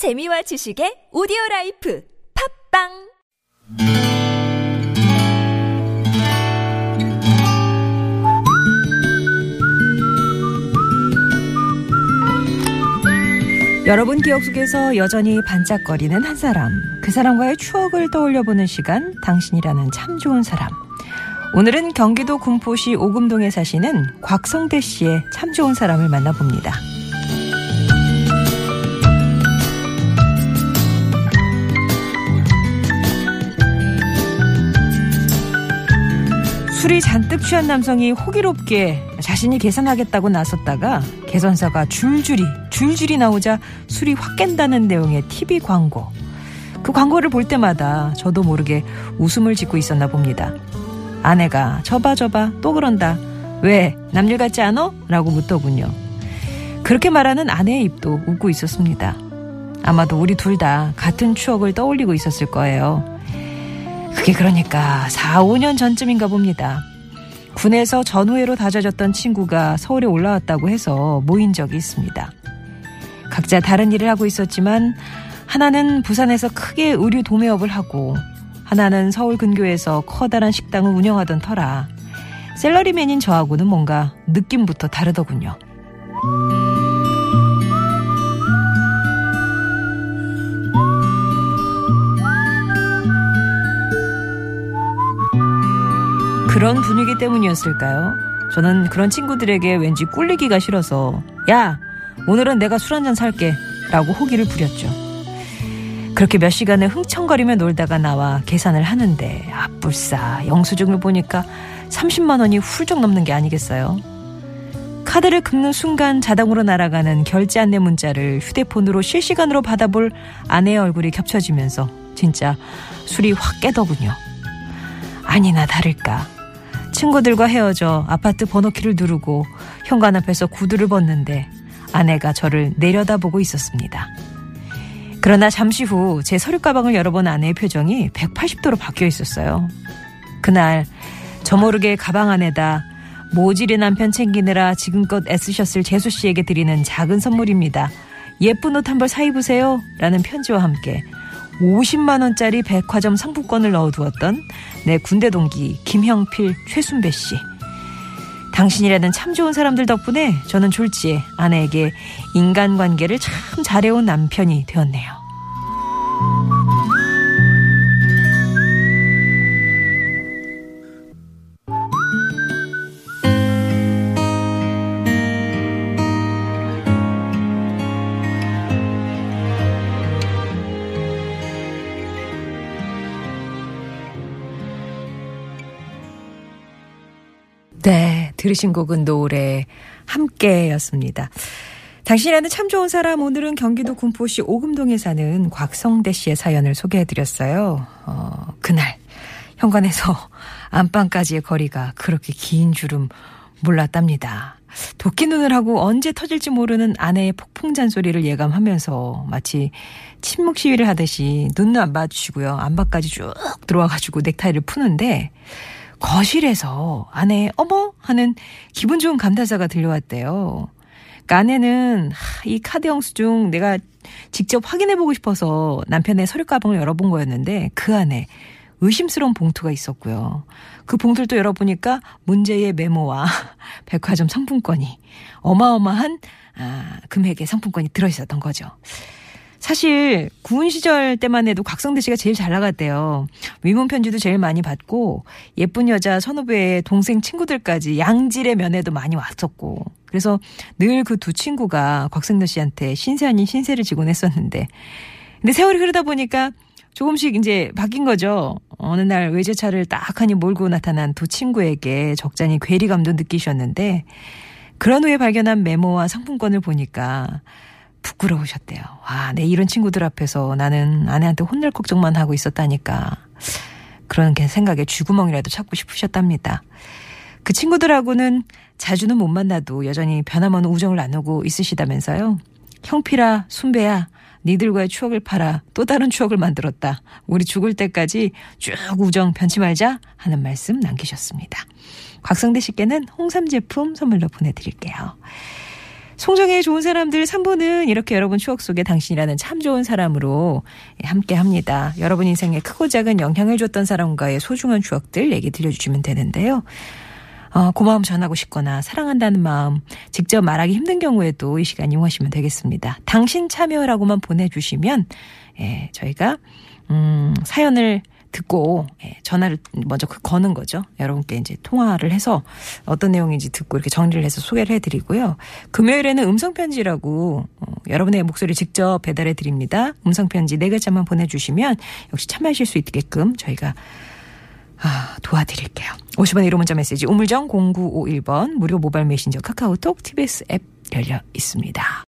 재미와 지식의 오디오 life 팟빵 여러분 기억 속에서 여전히 반짝거리는 한 사람. 그 사람과의 추억을 떠올려 보는 시간, 당신이라는 참 좋은 사람. 오늘은 경기도 군포시 오금동에 사시는 곽성대 씨의 참 좋은 사람을 만나봅니다. 술이 잔뜩 취한 남성이 호기롭게 자신이 계산하겠다고 나섰다가 계산서가 줄줄이 줄줄이 나오자 술이 확 깬다는 내용의 TV 광고. 그 광고를 볼 때마다 저도 모르게 웃음을 짓고 있었나 봅니다. 아내가 저봐 저봐 또 그런다. 왜 남일 같지 않어? 라고 묻더군요. 그렇게 말하는 아내의 입도 웃고 있었습니다. 아마도 우리 둘 다 같은 추억을 떠올리고 있었을 거예요. 그게 그러니까 4, 5년 전쯤인가 봅니다. 군에서 전우회로 다져졌던 친구가 서울에 올라왔다고 해서 모인 적이 있습니다. 각자 다른 일을 하고 있었지만 하나는 부산에서 크게 의류 도매업을 하고 하나는 서울 근교에서 커다란 식당을 운영하던 터라 셀러리맨인 저하고는 뭔가 느낌부터 다르더군요. 그런 분위기 때문이었을까요? 저는 그런 친구들에게 왠지 꿀리기가 싫어서 야 오늘은 내가 술 한 잔 살게 라고 호기를 부렸죠. 그렇게 몇 시간을 흥청거리며 놀다가 나와 계산을 하는데 아뿔싸 영수증을 보니까 30만 원이 훌쩍 넘는 게 아니겠어요? 카드를 긁는 순간 자동으로 날아가는 결제 안내 문자를 휴대폰으로 실시간으로 받아볼 아내의 얼굴이 겹쳐지면서 진짜 술이 확 깨더군요. 아니나 다를까. 친구들과 헤어져 아파트 번호키를 누르고 현관 앞에서 구두를 벗는데 아내가 저를 내려다보고 있었습니다. 그러나 잠시 후 제 서류 가방을 열어본 아내의 표정이 180도로 바뀌어 있었어요. 그날 저 모르게 가방 안에다 모질이 남편 챙기느라 지금껏 애쓰셨을 재수 씨에게 드리는 작은 선물입니다. 예쁜 옷 한 벌 사 입으세요. 라는 편지와 함께 50만 원짜리 백화점 상품권을 넣어두었던 내 군대 동기 김형필, 최순배 씨. 당신이라는 참 좋은 사람들 덕분에 저는 졸지에 아내에게 인간관계를 참 잘해온 남편이 되었네요. 네, 들으신 곡은 노래 함께였습니다. 당신이라는 참 좋은 사람 오늘은 경기도 군포시 오금동에 사는 곽성대 씨의 사연을 소개해드렸어요. 어, 그날 현관에서 안방까지의 거리가 그렇게 긴 줄은 몰랐답니다. 도끼 눈을 하고 언제 터질지 모르는 아내의 폭풍 잔소리를 예감하면서 마치 침묵 시위를 하듯이 눈도 안 봐주시고요. 안방까지 쭉 들어와가지고 넥타이를 푸는데 거실에서 아내 어머 하는 기분 좋은 감탄사가 들려왔대요. 그러니까 아내는 이 카드 영수증 내가 직접 확인해보고 싶어서 남편의 서류 가방을 열어본 거였는데 그 안에 의심스러운 봉투가 있었고요. 그 봉투를 또 열어보니까 문제의 메모와 백화점 상품권이 어마어마한 아, 금액의 상품권이 들어있었던 거죠. 사실 군 시절 때만 해도 곽성대 씨가 제일 잘 나갔대요. 위문 편지도 제일 많이 받고 예쁜 여자 선후배의 동생 친구들까지 양질의 면회도 많이 왔었고 그래서 늘 그 두 친구가 곽성대 씨한테 신세 아닌 신세를 지곤 했었는데 근데 세월이 흐르다 보니까 조금씩 이제 바뀐 거죠. 어느 날 외제차를 딱하니 몰고 나타난 두 친구에게 적잖이 괴리감도 느끼셨는데 그런 후에 발견한 메모와 상품권을 보니까 부끄러우셨대요. 와, 내 이런 친구들 앞에서 나는 아내한테 혼낼 걱정만 하고 있었다니까. 그런 생각에 쥐구멍이라도 찾고 싶으셨답니다. 그 친구들하고는 자주는 못 만나도 여전히 변함없는 우정을 나누고 있으시다면서요. 형필아, 순배야, 니들과의 추억을 팔아 또 다른 추억을 만들었다. 우리 죽을 때까지 쭉 우정 변치 말자 하는 말씀 남기셨습니다. 곽성대 씨께는 홍삼 제품 선물로 보내드릴게요. 송정의 좋은 사람들 3부는 이렇게 여러분 추억 속에 당신이라는 참 좋은 사람으로 예, 함께 합니다. 여러분 인생에 크고 작은 영향을 줬던 사람과의 소중한 추억들 얘기 들려주시면 되는데요. 어, 고마움 전하고 싶거나 사랑한다는 마음 직접 말하기 힘든 경우에도 이 시간 이용하시면 되겠습니다. 당신 참여라고만 보내주시면 예, 저희가 음, 사연을 듣고 예, 전화를 먼저 그 거는 거죠. 여러분께 이제 통화를 해서 어떤 내용인지 듣고 이렇게 정리를 해서 소개를 해드리고요. 금요일에는 음성 편지라고 어, 여러분의 목소리 직접 배달해 드립니다. 음성 편지 네 글자만 보내주시면 역시 참여하실 수 있게끔 저희가 아, 도와드릴게요. 50원 1호 문자 메시지 우물정 0951번 무료 모바일 메신저 카카오톡 TBS 앱 열려 있습니다.